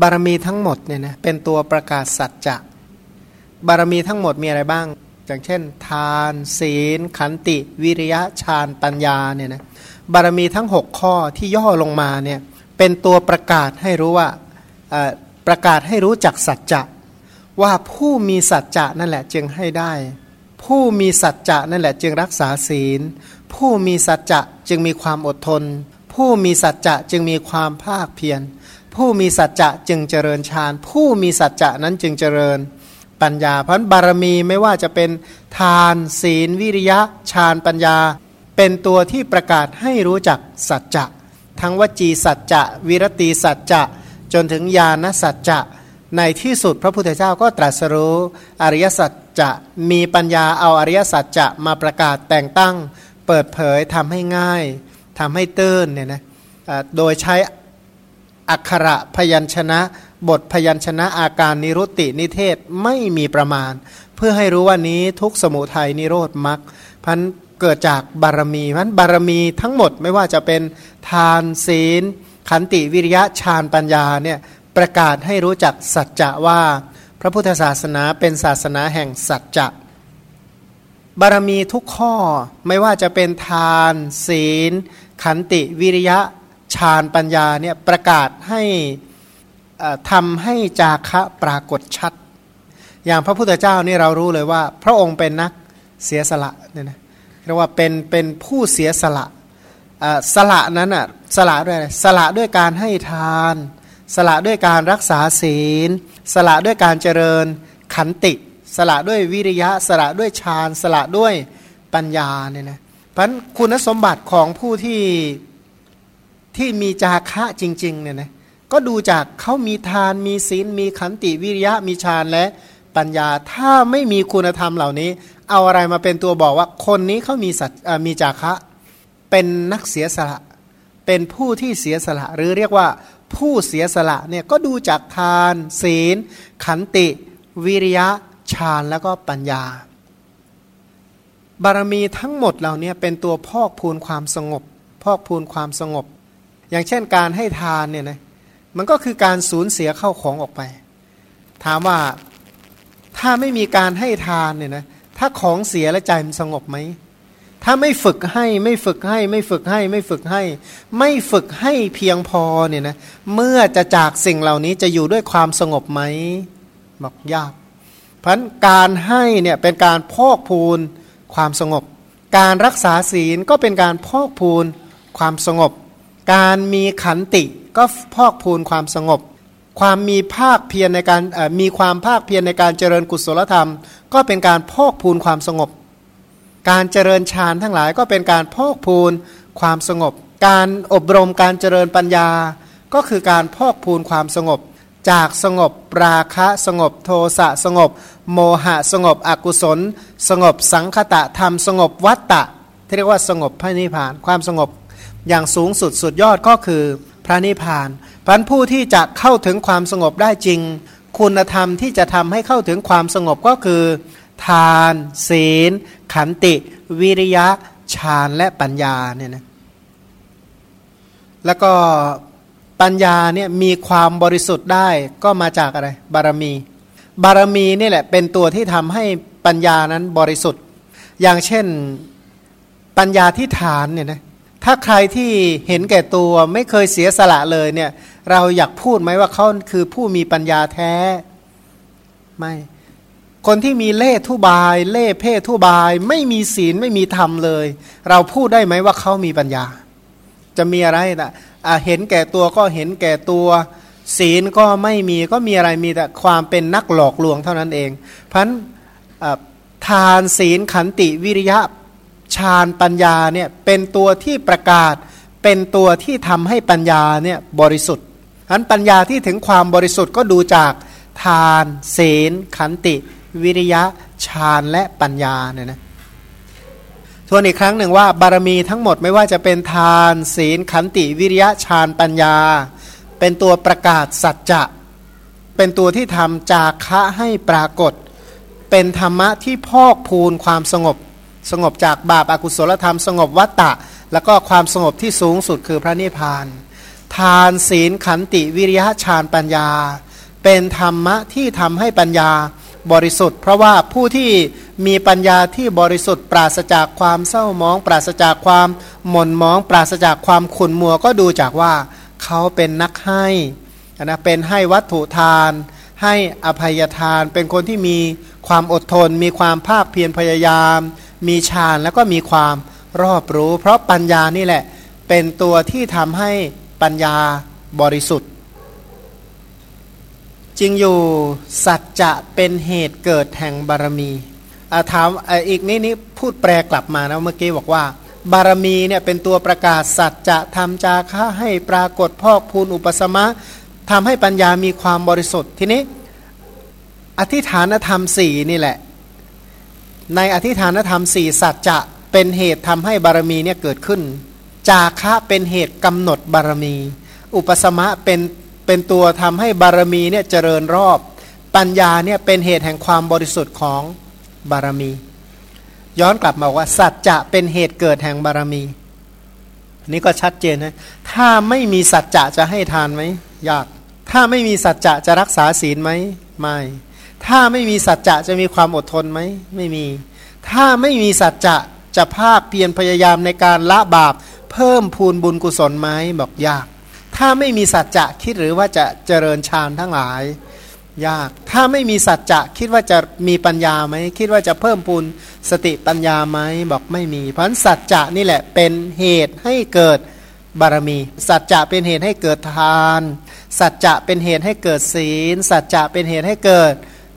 บารมีทั้งหมดเนี่ยนะเป็นตัวประกาศสัจจะบารมีทั้งหมดมีอะไรบ้าง อย่างเช่น ทาน ศีล ขันติ วิริยะฌานปัญญาเนี่ยนะบารมีทั้ง 6 ข้อที่ย่อลงมาเนี่ยเป็นตัวประกาศให้รู้ว่าประกาศให้รู้จักสัจจะ ว่าผู้มีสัจจะนั่นแหละจึงให้ได้ ผู้มีสัจจะนั่นแหละจึงรักษาศีล ผู้มีสัจจะจึงมีความอดทน ผู้มีสัจจะจึงมีความภาคเพียร ผู้มีสัจจะจึงเจริญฌานผู้มีสัจจะนั้นจึงเจริญปัญญา เพราะบารมีไม่ว่าจะเป็นทานศีล วิริยะฌานปัญญา เป็นตัวที่ประกาศให้รู้จักสัจจะ ทั้งวจีสัจจะ วิรติสัจจะ จนถึงญาณสัจจะ ในที่สุดพระพุทธเจ้าก็ตรัสรู้อริยสัจจะมีปัญญาเอาอริยสัจจะมาประกาศแต่งตั้ง เปิดเผยทำให้ง่ายทำให้ตื้นเนี่ยนะโดยใช้ อักขระพยัญชนะ บทพยัญชนะอาการนิรุตตินิเทศไม่มีประมาณ เพื่อให้รู้ว่านี้ทุกสมุทัยนิโรธมรรคพันเกิดจากบารมีพันบารมีทั้งหมดไม่ว่าจะเป็นทานศีล ขันติวิริยะฌานปัญญาเนี่ยประกาศให้รู้จักสัจจะว่า พระพุทธศาสนาเป็นศาสนาแห่งสัจจะบารมีทุกข้อไม่ว่าจะเป็นทาน ศีล ขันติวิริยะ ฌานปัญญาเนี่ยประกาศให้ทำให้จาคะปรากฏชัด อย่างพระพุทธเจ้านี่เรารู้เลยว่า พระองค์เป็นนักเสียสละเนี่ยนะเรียกว่าเป็นเป็นผู้เสียสละสละนั้นอะสละด้วยอะไรสละด้วยการให้ทาน สละด้วยการรักษาศีล สละด้วยการเจริญขันติ สละด้วยวิริยะ สละด้วยฌาน สละด้วยปัญญาเนี่ยนะเพราะคุณสมบัติของผู้ที่ ที่มีจาคะจริงๆเนี่ยนะก็ดูจากเขามีทานมีศีลมีขันติวิริยะมีฌานและปัญญาถ้าไม่มีคุณธรรมเหล่านี้ เอาอะไรมาเป็นตัวบอกว่าคนนี้เขามีสัตมีจาคะ เป็นนักเสียสละ เป็นผู้ที่เสียสละ หรือเรียกว่าผู้เสียสละเนี่ยก็ดูจากทาน ศีล ขันติ วิริยะฌานแล้วก็ปัญญา บารมีทั้งหมดเหล่านี้เป็นตัวพอกพูนความสงบ พอกพูนความสงบ อย่างเช่นการให้ทานเนี่ยนะมันก็คือการสูญเสียเข้าของออกไป ถามว่าถ้าไม่มีการให้ทานเนี่ยนะถ้าของเสียแล้วใจมันสงบไหมถ้าไม่ฝึกให้ไม่ฝึกให้ไม่ฝึกให้ไม่ฝึกให้ ไม่ฝึกให้เพียงพอเนี่ยนะเมื่อจะจากสิ่งเหล่านี้จะอยู่ด้วยความสงบไหมบอกยากเพราะการให้เนี่ยเป็นการพอกพูนความสงบ การรักษาศีลก็เป็นการพอกพูนความสงบ การมีขันติก็พอกพูนความสงบ ความมีภาคเพียรในการมีความภาคเพียรในการเจริญกุศลธรรม ก็เป็นการพอกพูนความสงบ การเจริญฌานทั้งหลายก็เป็นการพอกพูนความสงบ การอบรมการเจริญปัญญา ก็คือการพอกพูนความสงบ จากสงบ ราคะสงบ โทสะสงบ โมหะสงบอกุศล สงบสังคตะธรรมสงบวัตตะที่เรียกว่าสงบพระนิพพานความสงบ อย่างสูงสุดสุดยอดก็คือพระนิพพานพันผู้ที่จะเข้าถึงความสงบได้จริง คุณธรรมที่จะทำให้เข้าถึงความสงบก็คือ ทาน ศีล ขันติ วิริยะฌานและปัญญาเนี่ยนะแล้วก็ปัญญาเนี่ยมีความบริสุทธิ์ได้ก็มาจากอะไร บารมี บารมีนี่แหละเป็นตัวที่ทำให้ปัญญานั้นบริสุทธิ์ อย่างเช่นปัญญาที่ฐานเนี่ยนะ ถ้าใครที่เห็นแก่ตัวไม่เคยเสียสละเลยเนี่ย เราอยากพูดไหมว่าเขาคือผู้มีปัญญาแท้ ไม่ คนที่มีเล่ทุบาย เล่เพศทุบาย ไม่มีศีลไม่มีธรรมเลย เราพูดได้ไหมว่าเขามีปัญญา จะมีอะไรนะะเห็นแก่ตัวก็เห็นแก่ตัว ศีลก็ไม่มีก็มีอะไรมีแต่ความเป็นนักหลอกลวงเท่านั้นเอง เพราะนั้นทานศีลขันติวิริยะ ฌานปัญญาเนี่ยเป็นตัวที่ประกาศ เป็นตัวที่ทำให้ปัญญาเนี่ยบริสุทธิ์อันปัญญาที่ถึงความบริสุทธิ์ก็ดูจากทานศีลขันติ วิริยะฌานและปัญญาเนี่ยนะทวนอีกครั้งหนึ่งว่าบารมีทั้งหมดไม่ว่าจะเป็นทานศีลขันติวิริยะฌานปัญญา เป็นตัวประกาศสัจจะ เป็นตัวที่ทำจากะให้ปรากฏ เป็นธรรมะที่พอกพูนความสงบ สงบจากบาปอากุศลธรรม สงบวัตตะ แล้วก็ความสงบที่สูงสุดคือพระนิพพาน ทานศีลขันติวิริยะฌานปัญญา เป็นธรรมะที่ทำให้ปัญญาบริสุทธิ์ เพราะว่าผู้ที่มีปัญญาที่บริสุทธิ์ ปราศจากความเศร้ามอง ปราศจากความหม่นมอง ปราศจากความขุนมัวก็ดูจากว่าเขาเป็นนักให้นะเป็นให้วัตถุทาน ให้อภัยทาน เป็นคนที่มีความอดทน มีความภาคเพียรพยายาม มีฌานแล้วก็มีความรอบรู้ เพราะปัญญานี่แหละเป็นตัวที่ทำให้ปัญญาบริสุทธิ์ จริงอยู่สัจจะเป็นเหตุเกิดแห่งบารมีถามอีกนี้นี้พูดแปลกลับมานะเมื่อกี้บอกว่า บารมีเนี่ยเป็นตัวประกาศสัจจะทำจาค่าให้ปรากฏพอกพูนอุปสมะทำให้ปัญญามีความบริสุทธิ์ทีนี้ อธิฐานธรรมสี่นี่แหละ ในอธิฐานธรรมสี่สัจจะเป็นเหตุทำให้บารมีเนี่ยเกิดขึ้น จาคะเป็นเหตุกำหนดบารมี อุปสมะเป็นเป็นตัวทำให้บารมีเนี่ยเจริญรอบ ปัญญาเนี่ยเป็นเหตุแห่งความบริสุทธิ์ของบารมี ย้อนกลับมาว่า สัจจะเป็นเหตุเกิดแห่งบารมี นี่ก็ชัดเจนนะถ้าไม่มีสัจจะจะให้ทานไหมยาก ถ้าไม่มีสัจจะจะรักษาศีลไหมไม่ ถ้าไม่มีสัจจะจะมีความอดทนไหมไม่มี ถ้าไม่มีสัจจะจะภาคเพียรพยายามในการละบาป เพิ่มพูนบุญกุศลไหมบอกยาก ถ้าไม่มีสัจจะคิดหรือว่าจะเจริญฌานทั้งหลาย ยาก ถ้าไม่มีสัจจะคิดว่าจะมีปัญญาไหมคิดว่าจะเพิ่มพูนสติปัญญาไหมบอกไม่มี เพราะสัจจะนี่แหละเป็นเหตุให้เกิดบารมี สัจจะเป็นเหตุให้เกิดทาน สัจจะเป็นเหตุให้เกิดศีล สัจจะเป็นเหตุให้เกิด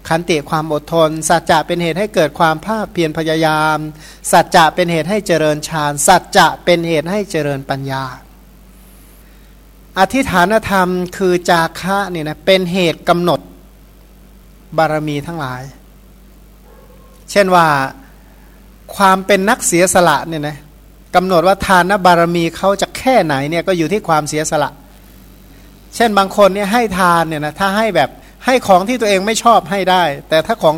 ขันติความอดทน สัจจะเป็นเหตุให้เกิดความภาคเพียรพยายาม สัจจะเป็นเหตุให้เจริญฌาน สัจจะเป็นเหตุให้เจริญปัญญา อธิฐานธรรมคือจาคะเนี่ยนะเป็นเหตุกำหนดบารมีทั้งหลาย เช่นว่าความเป็นนักเสียสละเนี่ยนะกำหนดว่าทานบารมีเขาจะแค่ไหนเนี่ยก็อยู่ที่ความเสียสละ เช่นบางคนเนี่ยให้ทานเนี่ยนะถ้าให้แบบ ให้ของที่ตัวเองไม่ชอบให้ได้ แต่ถ้าของ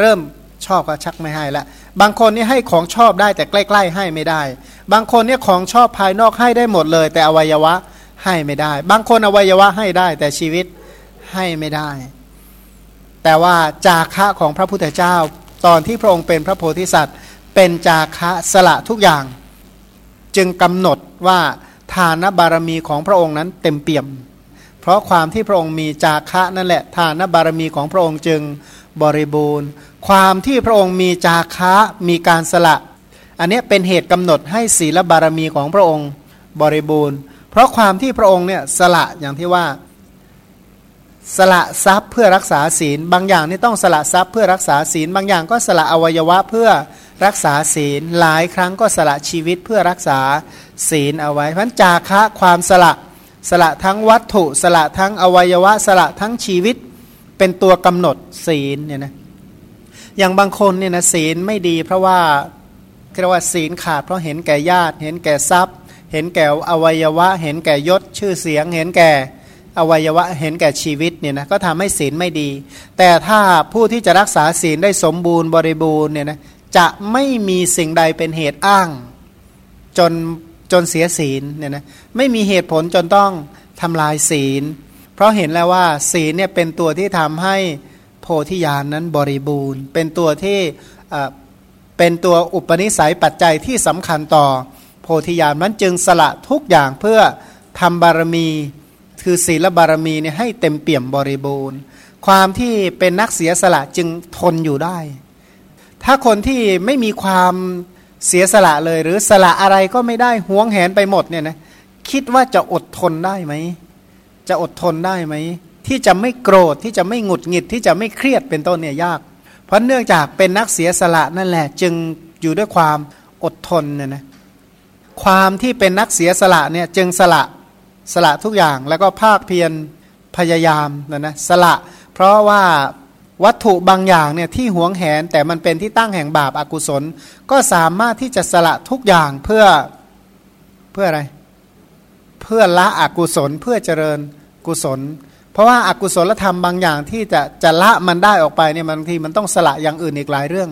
เริ่มชอบก็ชักไม่ให้ละบางคนนี่ให้ของชอบได้แต่ใกล้ ๆ ให้ไม่ได้ บางคนเนี่ยของชอบภายนอกให้ได้หมดเลย แต่อวัยวะให้ไม่ได้ บางคนอวัยวะให้ได้ แต่ชีวิตให้ไม่ได้ แต่ว่าจาคะของพระพุทธเจ้า ตอนที่พระองค์เป็นพระโพธิสัตว์ เป็นจาคะสละทุกอย่าง จึงกำหนดว่าทานบารมีของพระองค์นั้นเต็มเปี่ยม เพราะความที่พระองค์มีจาคะนั่นแหละทานบารมีของพระองค์จึงบริบูรณ์ ความที่พระองค์มีจาคะมีการสละ อันนี้เป็นเหตุกำหนดให้ศีลบารมีของพระองค์บริบูรณ์ เพราะความที่พระองค์เนี่ยสละอย่างที่ว่าสละทรัพย์เพื่อรักษาศีล บางอย่างนี่ต้องสละทรัพย์เพื่อรักษาศีล บางอย่างก็สละอวัยวะเพื่อรักษาศีล หลายครั้งก็สละชีวิตเพื่อรักษาศีลเอาไว้พันจาคะความสละ สละทั้งวัตถุ สละทั้งอวัยวะ สละทั้งชีวิต เป็นตัวกำหนดศีลเนี่ยนะอย่างบางคนเนี่ยนะศีลไม่ดี เพราะว่าเรียกว่าศีลขาดเพราะเห็นแก่ญาติ เห็นแก่ทรัพย์ เห็นแก่อวัยวะ เห็นแก่ยศชื่อเสียง เห็นแก่อวัยวะเห็นแก่ชีวิตเนี่ยนะก็ทำให้ศีลไม่ดี แต่ถ้าผู้ที่จะรักษาศีลได้สมบูรณ์บริบูรณ์เนี่ยนะจะไม่มีสิ่งใดเป็นเหตุอ้าง จน จนเสียศีลเนี่ยนะไม่มีเหตุผลจนต้องทำลายศีล เพราะเห็นแล้วว่าศีลเนี่ยเป็นตัวที่ทำให้โพธิญาณนนั้นบริบูรณ์ เป็นตัวที่เป็นตัวอุปนิสัยปัจจัยที่สำคัญต่อโพธิญาณมันจึงสละทุกอย่างเพื่อทำบารมี คือศีลบารมีเนี่ยให้เต็มเปี่ยมบริบูรณ์ ความที่เป็นนักเสียสละจึงทนอยู่ได้ ถ้าคนที่ไม่มีความ เสียสละเลยหรือสละอะไรก็ไม่ได้ห่วงแหนไปหมดเนี่ยนะคิดว่าจะอดทนได้ไหม จะอดทนได้ไหม ที่จะไม่โกรธที่จะไม่หงุดหงิดที่จะไม่เครียดเป็นต้นเนี่ยยาก เพราะเนื่องจากเป็นนักเสียสละนั่นแหละ จึงอยู่ด้วยความอดทนเนี่ยนะความที่เป็นนักเสียสละเนี่ยจึงสละสละทุกอย่างแล้วก็ภาคเพียรพยายามนะนะสละ เพราะว่า วัตถุบางอย่างเนี่ยที่หวงแหนแต่มันเป็นที่ตั้งแห่งบาปอากุศล ก็สามารถที่จะสละทุกอย่างเพื่อเพื่ออะไร เพื่อละอกุศลเพื่อเจริญกุศล เพราะว่าอากุศลธรรมบางอย่างที่จะจะละมันได้ออกไปเนี่ยบางทีมันต้องสละอย่างอื่นอีกหลายเรื่อง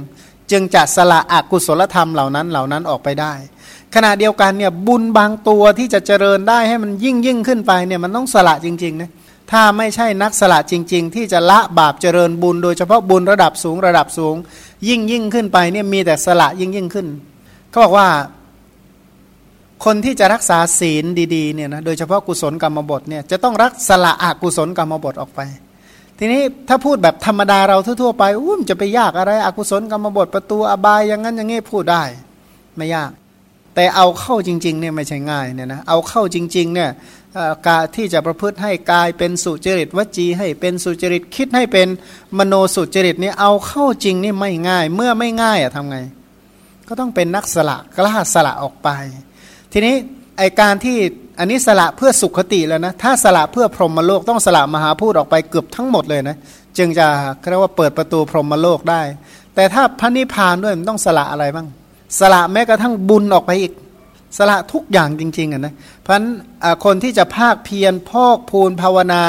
จึงจะสละอกุศลธรรมเหล่านั้นเหล่านั้นออกไปได้ ขณะเดียวกันเนี่ยบุญบางตัวที่จะเจริญได้ให้มันยิ่งยิ่งขึ้นไปเนี่ยมันต้องสละจริงๆนะ ถ้าไม่ใช่นักสละจริง ๆ ที่จะละบาปเจริญบุญ โดยเฉพาะบุญระดับสูงระดับสูง ยิ่งยิ่งขึ้นไปเนี่ยมีแต่สละยิ่งยิ่งขึ้นเขาบอกว่า คนที่จะรักษาศีลดีๆเนี่ยนะโดยเฉพาะกุศลกรรมบทเนี่ยจะต้องรักสละอกุศลกรรมบทออกไป ทีนี้ถ้าพูดแบบธรรมดาเราทั่วๆไปอุ้มจะไปยากอะไรอกุศลกรรมบทประตูอบายอย่างนั้นอย่างนี้พูดได้ ไม่ยาก แต่เอาเข้าจริงๆเนี่ยไม่ใช่ง่ายเนี่ยนะเอาเข้าจริงๆเนี่ย กาที่จะประพฤติให้กายเป็นสุจริตวจีให้เป็นสุจริตคิดให้เป็นมโนสุจริตนี่เอาเข้าจริงนี่ไม่ง่าย เมื่อไม่ง่ายอะทำไง ก็ต้องเป็นนักสละกล้าสละออกไป ทีนี้ไอการที่อันนี้สละเพื่อสุขติแล้วนะถ้าสละเพื่อพรหมโลกต้องสละมหาพูดออกไปเกือบทั้งหมดเลยนะจึงจะเรียกว่าเปิดประตูพรหมโลกได้ แต่ถ้าพระนิพพานด้วยมันต้องสละอะไรบ้าง สละแม้กระทั่งบุญออกไปอีก สละทุกอย่างจริงๆอะนะเพราะฉะนั้นคนที่จะภาคเพียรพอกพูนภาวนา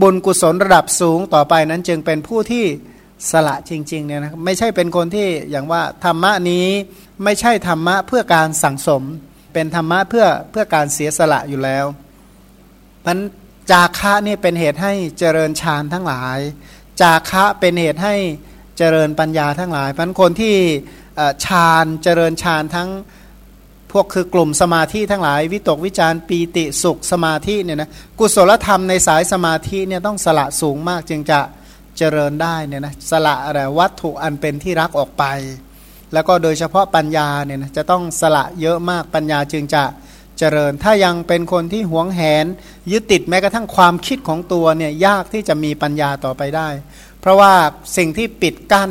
บุญกุศลระดับสูงต่อไปนั้นจึงเป็นผู้ที่สละจริงๆเนี่ยนะไม่ใช่เป็นคนที่อย่างว่าธรรมะนี้ไม่ใช่ธรรมะเพื่อการสั่งสม เป็นธรรมะเพื่อเพื่อการเสียสละอยู่แล้วพันจาคะนี่เป็นเหตุให้เจริญฌานทั้งหลาย จาคะเป็นเหตุให้เจริญปัญญาทั้งหลายเพันคนที่ฌานเจริญฌานทั้ง พวกคือกลุ่มสมาธิทั้งหลาย วิตกวิจารปีติสุขสมาธิเนี่ยนะกุศลธรรมในสายสมาธิเนี่ยต้องสละสูงมากจึงจะเจริญได้เนี่ยนะสละอะไรวัตถุอันเป็นที่รักออกไป แล้วก็โดยเฉพาะปัญญาเนี่ยนะจะต้องสละเยอะมากปัญญาจึงจะเจริญ ถ้ายังเป็นคนที่หวงแหน ยึดติดแม้กระทั่งความคิดของตัวเนี่ยยากที่จะมีปัญญาต่อไปได้ เพราะว่าสิ่งที่ปิดกั้น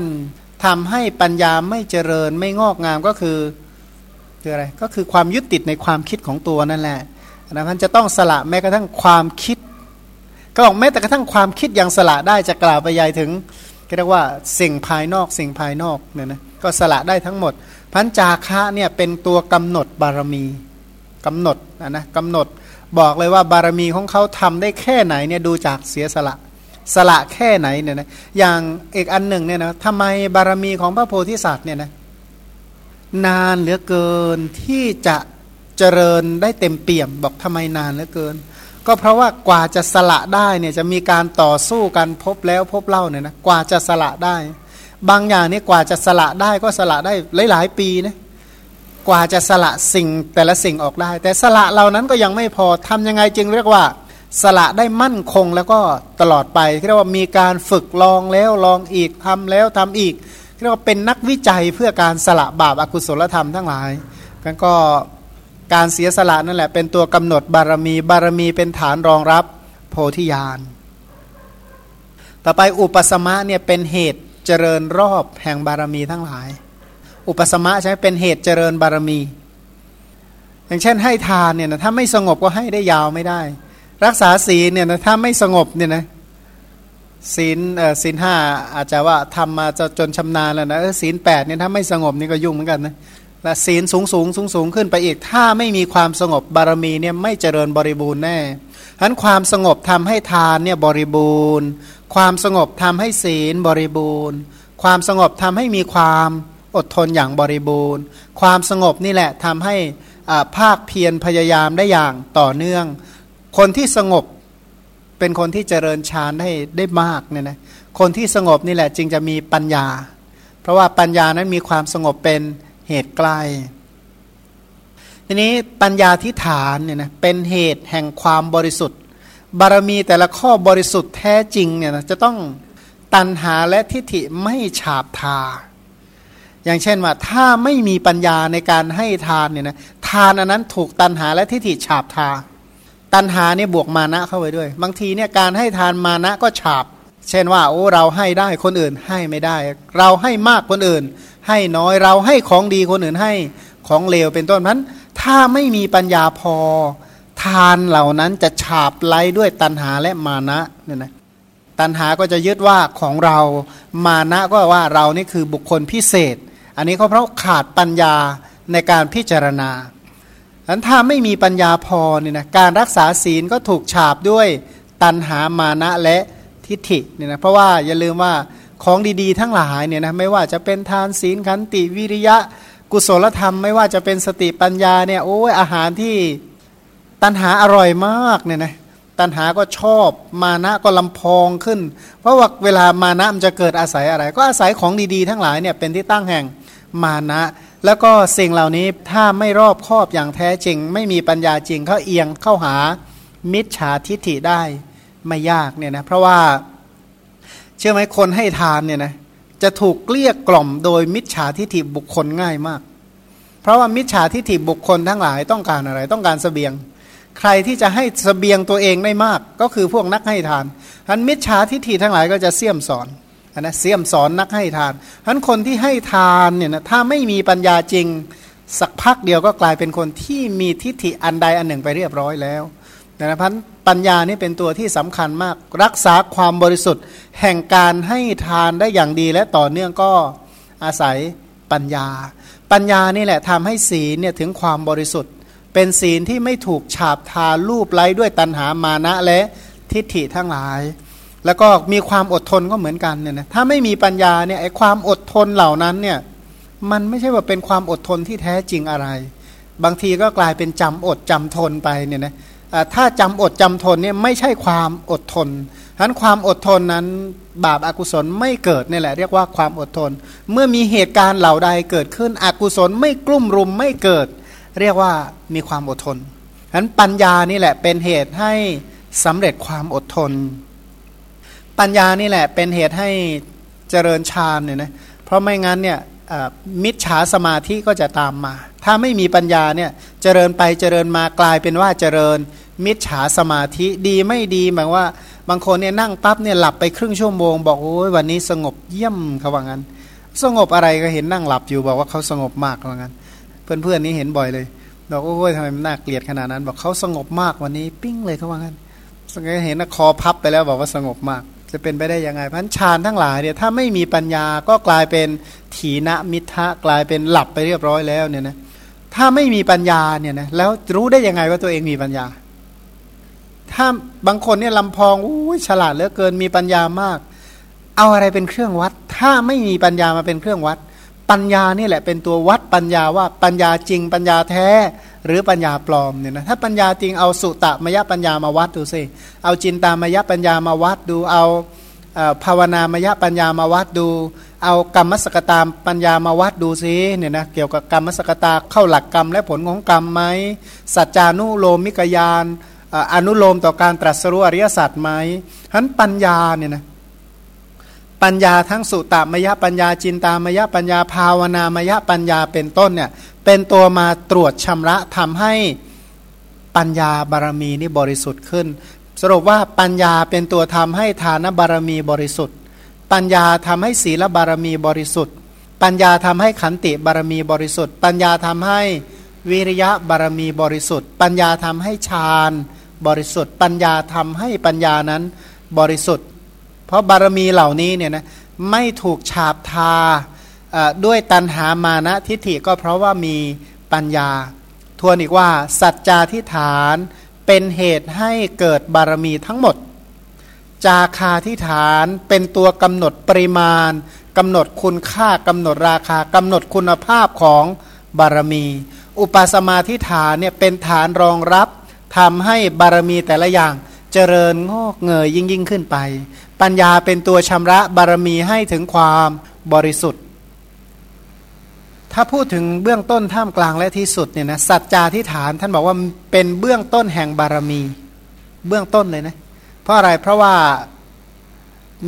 ทำให้ปัญญาไม่เจริญไม่งอกงามก็คือ คืออะไรก็คือความยึดติดในความคิดของตัวนั่นแหละนะมันจะต้องสละแม้กระทั่งความคิด ก็บอกแม้แต่กระทั่งความคิดยังสละได้จะกล่าวไปใหญ่ถึงเรียกว่าสิ่งภายนอกสิ่งภายนอกเนี่ยนะก็สละได้ทั้งหมด พันจาคะเนี่ยเป็นตัวกำหนดบารมีกำหนดนะนะกำหนดบอกเลยว่าบารมีของเขาทำได้แค่ไหนเนี่ยดูจากเสียสละสละแค่ไหนเนี่ยนะอย่างอีกอันหนึ่งเนี่ยนะทำไมบารมีของพระโพธิสัตว์เนี่ยนะ นานเหลือเกินที่จะเจริญได้เต็มเปี่ยม บอกทำไมนานเหลือเกิน ก็เพราะว่ากว่าจะสละได้เนี่ยจะมีการต่อสู้กันพบแล้วพบเล่าเนี่ยนะกว่าจะสละได้ บางอย่างนี่กว่าจะสละได้ก็สละได้หลายๆปีนะกว่าจะสละสิ่งแต่ละสิ่งออกได้ แต่สละเหล่านั้นก็ยังไม่พอทำยังไงจึงเรียกว่า สละได้มั่นคงแล้วก็ตลอดไปเรียกว่ามีการฝึกลองแล้วลองอีกทำแล้วทำอีก เรียกว่าเป็นนักวิจัยเพื่อการสละบาปอากุศลธรรมทั้งหลายกันก็การเสียสละนั่นแหละ เป็นตัวกำหนดบารมีบารมีเป็นฐานรองรับโพธิญาณ ต่อไปอุปสมะเนี่ยเป็นเหตุเจริญรอบแห่งบารมีทั้งหลาย อุปสมะใช่เป็นเหตุเจริญบารมี อย่างเช่นให้ทานเนี่ยนะถ้าไม่สงบก็ให้ได้ยาวไม่ได้ รักษาศีลเนี่ยนะถ้าไม่สงบเนี่ยนะ ศีลเออศีลห้าอาจจะว่าทำมาจะจนชำนาญแล้วนะเออศีลแปดเนี่ยถ้าไม่สงบนี่ก็ยุ่งเหมือนกันนะและศีลสูงสูงสูงสูงขึ้นไปอีก ถ้าไม่มีความสงบบารมีเนี่ยไม่เจริญบริบูรณ์แน่ฉะนั้นความสงบทำให้ทานเนี่ยบริบูรณ์ ความสงบทำให้ศีลบริบูรณ์ ความสงบทำให้มีความอดทนอย่างบริบูรณ์ ความสงบนี่แหละทำให้ภาคเพียรพยายามได้อย่างต่อเนื่อง คนที่สงบ เป็นคนที่เจริญฌานได้ได้มากเนี่ยนะคนที่สงบนี่แหละจึงจะมีปัญญา เพราะว่าปัญญานั้นมีความสงบเป็นเหตุใกล้ทีนี้ปัญญาทิฐานเนี่ยนะเป็นเหตุแห่งความบริสุทธิ์ บารมีแต่ละข้อบริสุทธิ์แท้จริงเนี่ยนะจะต้องตัณหาและทิฏฐิไม่ฉาบทา อย่างเช่นว่าถ้าไม่มีปัญญาในการให้ทานเนี่ยนะทานอันนั้นถูกตัณหาและทิฏฐิฉาบทา ตัณหาเนี่ยบวกมานะเข้าไปด้วย บางทีเนี่ยการให้ทานมานะก็ฉาบ เช่นว่าโอ้เราให้ได้คนอื่นให้ไม่ได้ เราให้มากคนอื่น ให้น้อยเราให้ของดีคนอื่นให้ของเลวเป็นต้นนั้น ถ้าไม่มีปัญญาพอ ทานเหล่านั้นจะฉาบไล่ด้วยตัณหาและมานะเนี่ยนะตัณหาก็จะยึดว่าของเรามานะก็ว่าเรานี่คือบุคคลพิเศษ อันนี้ก็เพราะขาดปัญญาในการพิจารณา อันถ้าไม่มีปัญญาพอเนี่ยนะการรักษาศีลก็ถูกฉาบด้วยตันหามานะและทิฏฐิเนี่ยนะเพราะว่าอย่าลืมว่าของดีๆ ทั้งหลายเนี่ยนะไม่ว่าจะเป็นทานศีลขันติวิริยะ กุศลธรรม ไม่ว่าจะเป็นสติปัญญาเนี่ยโอ้ยอาหารที่ตันหาอร่อยมากเนี่ยนะตันหาก็ชอบมานะก็ลำพองขึ้น เพราะว่าเวลามานะมันจะเกิดอาศัยอะไร ก็อาศัยของดีๆ ทั้งหลายเนี่ยเป็นที่ตั้งแห่งมานะ แล้วก็สิ่งเหล่านี้ถ้าไม่รอบครอบอย่างแท้จริง ไม่มีปัญญาจริงเขาเอียงเข้าหามิจฉาทิฐิได้ไม่ยากเนี่ยนะเพราะว่าเชื่อไหมคนให้ทานเนี่ยนะจะถูกเกลี้ยกล่อมโดยมิจฉาทิฐิบุคคลง่ายมาก เพราะว่ามิจฉาทิฐิบุคคลทั้งหลายต้องการอะไรต้องการสเสบียง ใครที่จะให้สเสบียงตัวเองได้มาก ก็คือพวกนักให้ทานอันมิจฉาทิฐิทั้งหลายก็จะเสี่ยมสอน นะเสี่ยมสอนนักให้ทานอันคนที่ให้ทานเนี่ยนะถ้าไม่มีปัญญาจริง สักพักเดียวก็กลายเป็นคนที่มีทิฏฐิอันใดอันหนึ่งไปเรียบร้อยแล้วนะพันปัญญานี่เป็นตัวที่สำคัญมาก รักษาความบริสุทธิ์ แห่งการให้ทานได้อย่างดีและต่อเนื่องก็อาศัยปัญญา ปัญญานี่แหละทำให้ศีลเนี่ยถึงความบริสุทธิ์ เป็นศีลที่ไม่ถูกฉาบทารูปไล้ด้วยตัณหามานะและทิฏฐิทั้งหลาย แล้วก็มีความอดทนก็เหมือนกันเนี่ยนะถ้าไม่มีปัญญาเนี่ยไอ้ความอดทนเหล่านั้นเนี่ยมันไม่ใช่ว่าเป็นความอดทนที่แท้จริงอะไร บางทีก็กลายเป็นจำอดจำทนไปเนี่ยนะถ้าจำอดจำทนเนี่ยไม่ใช่ความอดทนฉะนั้นความอดทนนั้นบาปอากุศลไม่เกิดนี่แหละ เรียกว่าความอดทน เมื่อมีเหตุการณ์เหล่าใดเกิดขึ้นอกุศลไม่กลุ่มรุมไม่เกิด เรียกว่ามีความอดทนฉะนั้นปัญญานี่แหละเป็นเหตุให้สำเร็จความอดทน ปัญญานี่แหละเป็นเหตุให้เจริญฌานเนี่ยนะเพราะไม่งั้นเนี่ยมิจฉาสมาธิก็จะตามมา ถ้าไม่มีปัญญาเนี่ยเจริญไปเจริญมากลายเป็นว่าเจริญมิจฉาสมาธิดีไม่ดีหมายว่า บางคนเนี่ยนั่งปั๊บเนี่ยหลับไปครึ่งชั่วโมง บอกโอ้ยวันนี้สงบเยี่ยมเขาว่างั้น สงบอะไรก็เห็นนั่งหลับอยู่บอกว่าเขาสงบมากเขาว่างั้น เพื่อนๆนี้เห็นบ่อยเลยบอกโอ้ยทำไมมันน่าเกลียดขนาดนั้น บอกเขาสงบมากวันนี้ ปิ้งเลยเขาว่างั้นสังเกตเห็นนะคอพับไปแล้วบอกว่าสงบมาก จะเป็นไปได้ยังไงพันฌานทั้งหลายเนี่ยถ้าไม่มีปัญญาก็กลายเป็นถีนมิทะกลายเป็นหลับไปเรียบร้อยแล้วเนี่ยนะถ้าไม่มีปัญญาเนี่ยนะแล้วรู้ได้ยังไงว่าตัวเองมีปัญญา ถ้าบางคนเนี่ยลำพองอู้ฉลาดเหลือเกินมีปัญญามาก เอาอะไรเป็นเครื่องวัด ถ้าไม่มีปัญญามาเป็นเครื่องวัด ปัญญานี่แหละเป็นตัววัดปัญญาว่าปัญญาจริงปัญญาแท้หรือปัญญาปลอมเนี่ยนะถ้าปัญญาจริงเอาสุตะมยปัญญามาวัดดูสิเอาจินตามยปัญญามาวัดดูเอาภาวนามยปัญญามาวัดดู เอากรรมสกตามปัญญามาวัดดูซิเนี่ยนะเกี่ยวกับกรรมสกตาเข้าหลักกรรมและผลของกรรมไหมสัจจานุโลมิกยานอนุโลมต่อการตรัสรู้อริยสัจไหมฉะนั้นปัญญาเนี่ยนะ ปัญญาทั้งสุตตมยปัญญาจินตามยปัญญาภาวนามยปัญญาเป็นต้นเนี่ยเป็นตัวมาตรวจชำระทำให้ปัญญาบารมีนี่บริสุทธิ์ขึ้น สรุปว่าปัญญาเป็นตัวทำให้ทานบารมีบริสุทธิ์ ปัญญาทำให้ศีลบารมีบริสุทธิ์ ปัญญาทำให้ขันติบารมีบริสุทธิ์ ปัญญาทำให้วิริยะบารมีบริสุทธิ์ ปัญญาทำให้ฌานบริสุทธิ์ ปัญญาทำให้ปัญญานั้นบริสุทธิ์ เพราะบารมีเหล่านี้เนี่ยนะไม่ถูกฉาบทาด้วยตันหามานะทิฏฐิก็เพราะว่ามีปัญญา ทวนอีกว่า สัจจาทิฐานเป็นเหตุให้เกิดบารมีทั้งหมด จาคาทิฐานเป็นตัวกำหนดปริมาณกำหนดคุณค่ากำหนดราคากำหนดคุณภาพของบารมี อุปสมาทิฐานเนี่ยเป็นฐานรองรับทำให้บารมีแต่ละอย่างเจริญงอกเงยยิ่งยิ่งขึ้นไป ปัญญาเป็นตัวชำระบารมีให้ถึงความบริสุทธิ์ ถ้าพูดถึงเบื้องต้นท่ามกลางและที่สุดเนี่ยนะสัจจาทิฐานท่านบอกว่าเป็นเบื้องต้นแห่งบารมี เบื้องต้นเลยนะเพราะอะไรเพราะว่า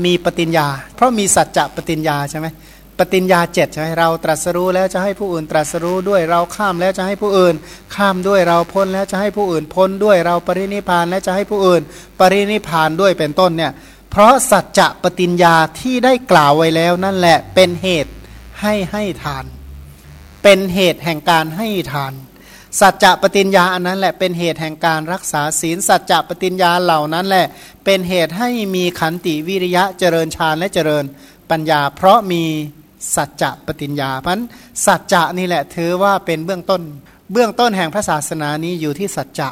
มีปฏิญญา เพราะมีสัจจะปฏิญญาใช่ไหมปฏิญญาเจ็ดใช่ไหมเราตรัสรู้แล้วจะให้ผู้อื่นตรัสรู้ด้วยเราข้ามแล้วจะให้ผู้อื่น ข้ามด้วยเราพ้นแล้วจะให้ผู้อื่นพ้นด้วยเราปรินิพานแล้วจะให้ผู้อื่น ปรินิพานด้วยเป็นต้นเนี่ย เพราะสัจจะปฏิญญาที่ได้กล่าวไว้แล้วนั่นแหละเป็นเหตุให้ให้ทาน เป็นเหตุแห่งการให้ทาน สัจจะปฏิญญาอันนั้นแหละเป็นเหตุแห่งการรักษาศีล สัจจะปฏิญญาเหล่านั้นแหละ เป็นเหตุให้มีขันติวิริยะเจริญฌานและเจริญปัญญา เพราะมีสัจจะปฏิญญาพันสัจจะนี่แหละถือว่าเป็นเบื้องต้น เบื้องต้นแห่งพระศาสนานี้อยู่ที่สัจจะ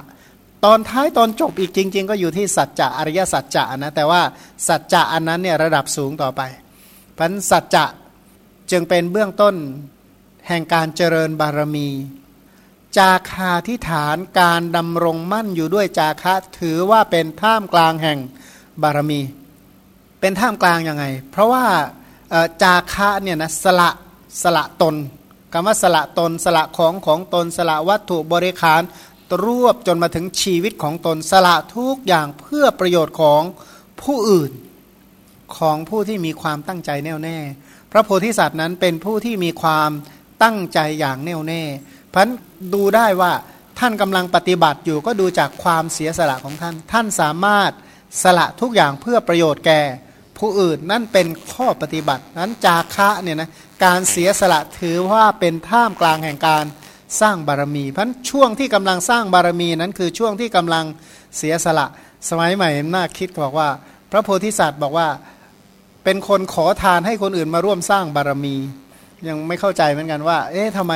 ตอนท้ายตอนจบอีกจริง ๆ ก็อยู่ที่สัจจะอริยสัจจะนะแต่ว่าสัจจะอันนั้นเนี่ยระดับสูงต่อไปพันสัจจะจึงเป็นเบื้องต้นแห่งการเจริญบารมี จาคาที่ฐานการดำรงมั่นอยู่ด้วยจาคะถือว่าเป็นท่ามกลางแห่งบารมี เป็นท่ามกลางยังไง เพราะว่าจาคะเนี่ยนะสละสละตนคำว่าสละตนสละของของตนสละวัตถุบริขาร รวบจนมาถึงชีวิตของตนสละทุกอย่างเพื่อประโยชน์ของผู้อื่นของผู้ที่มีความตั้งใจแน่วแน่ พระโพธิสัตว์นั้นเป็นผู้ที่มีความตั้งใจอย่างแน่วแน่พันดูได้ว่าท่านกำลังปฏิบัติอยู่ก็ดูจากความเสียสละของท่าน ท่านสามารถสละทุกอย่างเพื่อประโยชน์แก่ผู้อื่นนั่นเป็นข้อปฏิบัตินั้นจาคะเนี่ยนะการเสียสละถือว่าเป็นท่ามกลางแห่งการ สร้างบารมี เพราะช่วงที่กำลังสร้างบารมีนั้นคือช่วงที่กำลังเสียสละ สมัยใหม่น่าคิดบอกว่า พระโพธิสัตว์บอกว่าเป็นคนขอทานให้คนอื่นมาร่วมสร้างบารมี ยังไม่เข้าใจเหมือนกันว่า เอ๊ะทำไม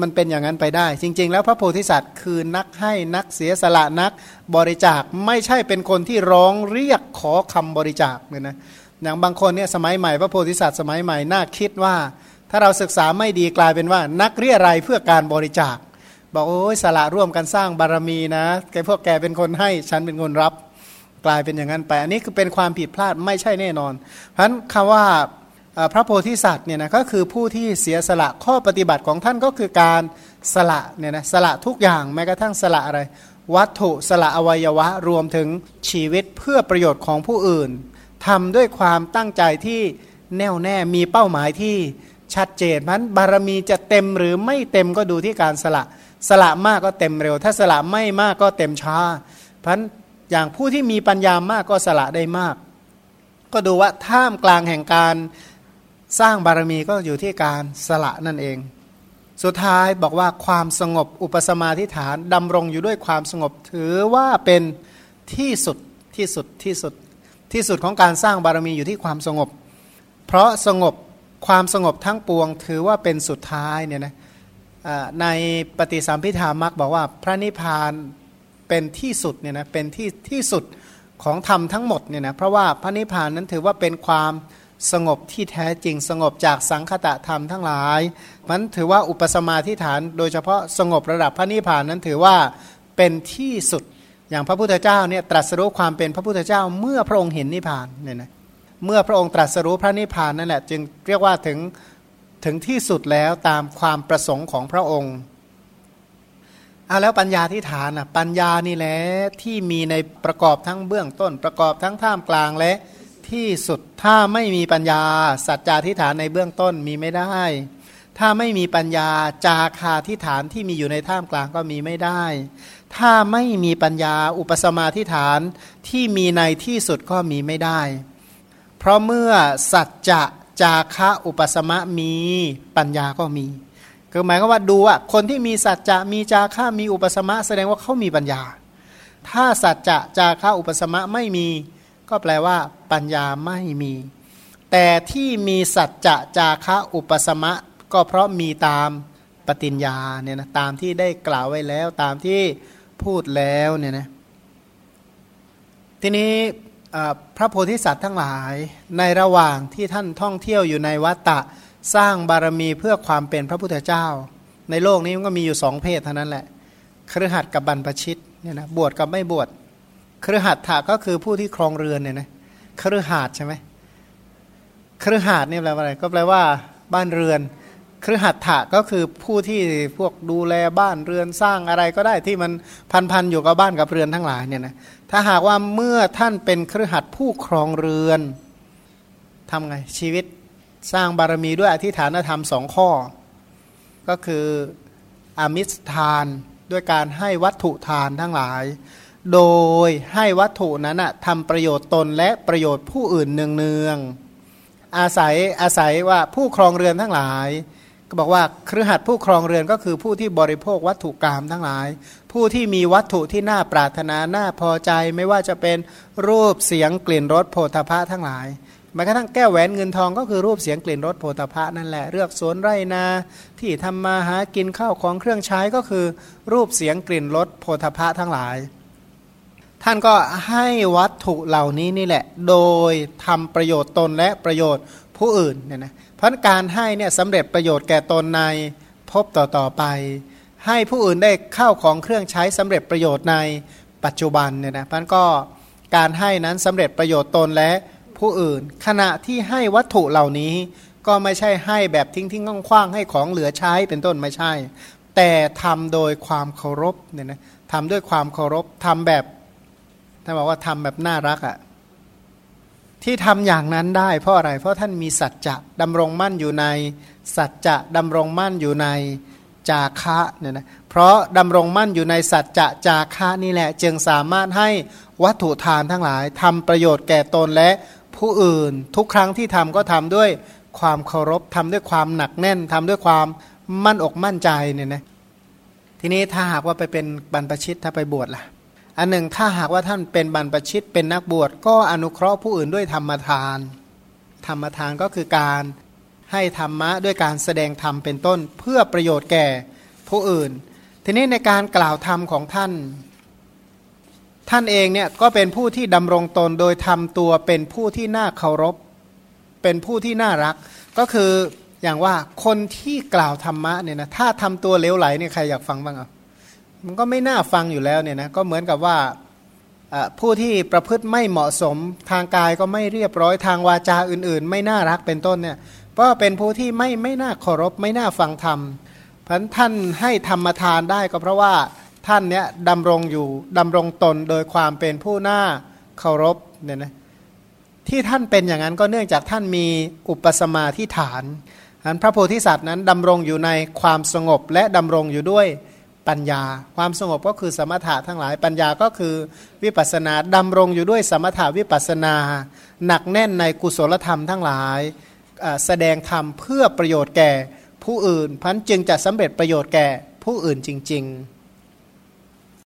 มันเป็นอย่างนั้นไปได้ จริง ๆ แล้วพระโพธิสัตว์คือนักให้นักเสียสละนักบริจาคไม่ใช่เป็นคนที่ร้องเรียกขอคำบริจาคเลยนะอย่างบางคนเนี่ยสมัยใหม่ พระโพธิสัตว์สมัยใหม่น่าคิดว่า ถ้าเราศึกษาไม่ดีกลายเป็นว่า นักเรียอะไรเพื่อการบริจาค บอกโอ้ยสละร่วมกันสร้างบารมีนะแกพวกแกเป็นคนให้ฉันเป็นคนรับ กลายเป็นอย่างนั้นไป อันนี้คือเป็นความผิดพลาดไม่ใช่แน่นอน เพราะฉะนั้นคำว่าพระโพธิสัตว์เนี่ยนะก็คือผู้ที่เสียสละข้อปฏิบัติของท่านก็คือการสละเนี่ยนะสละทุกอย่างแม้กระทั่งสละอะไร วัตถุสละอวัยวะรวมถึงชีวิตเพื่อประโยชน์ของผู้อื่นทำด้วยความตั้งใจที่แน่วแน่มีเป้าหมายที่ ชัดเจนมันบารมีจะเต็มหรือไม่เต็มก็ดูที่การสละ สละมากก็เต็มเร็ว ถ้าสละไม่มากก็เต็มช้า เพราะอย่างผู้ที่มีปัญญามากก็สละได้มาก ก็ดูว่าท่ามกลางแห่งการสร้างบารมีก็อยู่ที่การสละนั่นเอง สุดท้ายบอกว่าความสงบอุปสมาธิฐานดำรงอยู่ด้วยความสงบถือว่าเป็นที่สุดที่สุดที่สุดที่สุดของการสร้างบารมีอยู่ที่ความสงบ เพราะสงบ ความสงบทั้งปวงถือว่าเป็นสุดท้ายเนี่ยนะในปฏิสัมพิธามักบอกว่าพระนิพพานเป็นที่สุดเนี่ยนะเป็นที่ที่สุดของธรรมทั้งหมดเนี่ยนะเพราะว่าพระนิพพานนั้นถือว่าเป็นความสงบที่แท้จริงสงบจากสังคตะธรรมทั้งหลาย มันถือว่าอุปสมาธิฐาน โดยเฉพาะสงบระดับพระนิพพานนั้นถือว่าเป็นที่สุดอย่างพระพุทธเจ้าเนี่ยตรัสรู้ความเป็นพระพุทธเจ้าเมื่อพระองค์เห็นนิพพานเนี่ยนะ เมื่อพระองค์ตรัสรู้พระนิพพานนั่นแหละจึงเรียกว่าถึงถึงที่สุดแล้วตามความประสงค์ของพระองค์อะแล้วปัญญาที่ฐานอะปัญญานี่แหละที่มีในประกอบทั้งเบื้องต้น ประกอบทั้งท่ามกลางและที่สุดถ้าไม่มีปัญญา สัจจาทิฐานในเบื้องต้นมีไม่ได้ ถ้าไม่มีปัญญาจาคาทิฐานที่มีอยู่ในท่ามกลางก็มีไม่ได้ ถ้าไม่มีปัญญาอุปสมาทิฐานที่มีในที่สุดก็มีไม่ได้ เพราะเมื่อสัจจะจาคะอุปสมะมีปัญญาก็มีคือหมายก็ว่าดูอะคนที่มีสัจจะมีจาค่ามีอุปสมะแสดงว่าเขามีปัญญา ถ้าสัจจะจาค่าอุปสมะไม่มี ก็แปลว่า ปัญญาไม่มี แต่ที่มีสัจจะจาค่าอุปสมะ ก็เพราะมีตามปฏิญญาเนี่ยนะตามที่ได้กล่าวไว้แล้วตามที่พูดแล้วเนี่ยนะทีนี้ พระโพธิสัตว์ทั้งหลายในระหว่างที่ท่านท่องเที่ยวอยู่ในวัตตะสร้างบารมีเพื่อความเป็นพระพุทธเจ้า ในโลกนี้มันก็มีอยู่สองเพศเท่านั้นแหละครือขัดกับบรรพชิตเนี่ยนะบวชกับไม่บวชครือขัดถาก็คือผู้ที่ครองเรือนเนี่ยนะครือขัดใช่ไหมครือขัดนี่แปลว่าอะไรก็แปลว่าบ้านเรือน ครือขัดถาก็คือผู้ที่พวกดูแลบ้านเรือนสร้างอะไรก็ได้ที่มันพันๆอยู่กับบ้านกับเรือนทั้งหลายเนี่ยนะถ้าหากว่าเมื่อท่านเป็นครือขัดผู้ครองเรือนทำไงชีวิตสร้างบารมีด้วยอธิฐานธรรมสองข้อ ก็คืออมิสทานด้วยการให้วัตถุทานทั้งหลาย โดยให้วัตถุนั้นทำประโยชน์ตนและประโยชน์ผู้อื่นเนืองๆอาศัยอาศัยว่าผู้ครองเรือนทั้งหลาย ก็บอกว่าครือขัดผู้ครองเรือนก็คือผู้ที่บริโภควัตถุกรรมทั้งหลาย ผู้ที่มีวัตถุที่น่าปรารถนาน่าพอใจไม่ว่าจะเป็นรูปเสียงกลิ่นรสโผฏฐะทั้งหลายแม้กระทั่งแก้วแหวนเงินทองก็คือรูปเสียงกลิ่นรสโผฏฐะนั่นแหละเลือกสวนไร่นาที่ทำมาหากินข้าวของเครื่องใช้ก็คือ รูปเสียงกลิ่นรสโผฏฐะทั้งหลาย ท่านก็ให้วัตถุเหล่านี้นี่แหละ โดยทำประโยชน์ตนและประโยชน์ผู้อื่นเนี่ยนะ เพราะการให้เนี่ยสำเร็จประโยชน์แก่ตนในพบต่อต่อไป ให้ผู้อื่นได้เข้าของเครื่องใช้สำเร็จประโยชน์ในปัจจุบันเนี่ยนะพันก็การให้นั้นสำเร็จประโยชน์ตนและผู้อื่น ขณะที่ให้วัตถุเหล่านี้ ก็ไม่ใช่ให้แบบทิ้งทิ้งคว้างๆให้ของเหลือใช้เป็นต้นไม่ใช่ แต่ทำโดยความเคารพเนี่ยนะทำด้วยความเคารพทำแบบถ้าบอกว่าทำแบบน่ารักอะ่ะ ที่ทำอย่างนั้นได้ เพราะอะไรเพราะท่านมีสัจจะดำรงมั่นอยู่ใน สัจจะดำรงมั่นอยู่ในจาคะเนี่ยนะเพราะดำรงมั่นอยู่ในสัจจะจาคะนี่แหละ จึงสามารถให้วัตถุทานทั้งหลายทำประโยชน์แก่ตนและผู้อื่น ทุกครั้งที่ทำก็ทำด้วยความเคารพทำด้วยความหนักแน่นทำด้วยความมั่นอกมั่นใจเนี่ยนะทีนี้ถ้าหากว่าไปเป็นบรรพชิตถ้าไปบวชล่ะ อันหนึ่งถ้าหากว่าท่านเป็นบรรพชิตเป็นนักบวชก็อนุเคราะห์ผู้อื่นด้วยธรรมทาน ธรรมทานก็คือการให้ธรรมะด้วยการแสดงธรรมเป็นต้น เพื่อประโยชน์แก่ผู้อื่น ทีนี้ในการกล่าวธรรมของท่าน ท่านเองเนี่ยก็เป็นผู้ที่ดำรงตนโดยทำตัวเป็นผู้ที่น่าเคารพ เป็นผู้ที่น่ารัก ก็คืออย่างว่าคนที่กล่าวธรรมะเนี่ยนะถ้าทำตัวเลวไหลเนี่ยใครอยากฟังบ้างอะ มันก็ไม่น่าฟังอยู่แล้วเนี่ยนะก็เหมือนกับว่าผู้ที่ประพฤติไม่เหมาะสมทางกายก็ไม่เรียบร้อยทางวาจาอื่น ๆ ไม่น่ารักเป็นต้นเนี่ยเพราะเป็นผู้ที่ไม่ไม่น่าเคารพไม่น่าฟังธรรมพันท่านให้ธรรมทานได้ก็เพราะว่าท่านเนี้ยดำรงอยู่ดำรงตนโดยความเป็นผู้น่าเคารพเนี่ยนะที่ท่านเป็นอย่างนั้นก็เนื่องจากท่านมีอุปสมาธิฐานอันพระโพธิสัตว์นั้นดำรงอยู่ในความสงบและดำรงอยู่ด้วย ปัญญา ความสงบก็คือสมถะทั้งหลายปัญญาก็คือวิปัสนาดำรงอยู่ด้วยสมถะวิปัสนา หนักแน่นในกุศลธรรมทั้งหลายแสดงธรรมเพื่อประโยชน์แก่ผู้อื่นพันจึงจะสำเร็จประโยชน์แก่ผู้อื่นจริง ๆ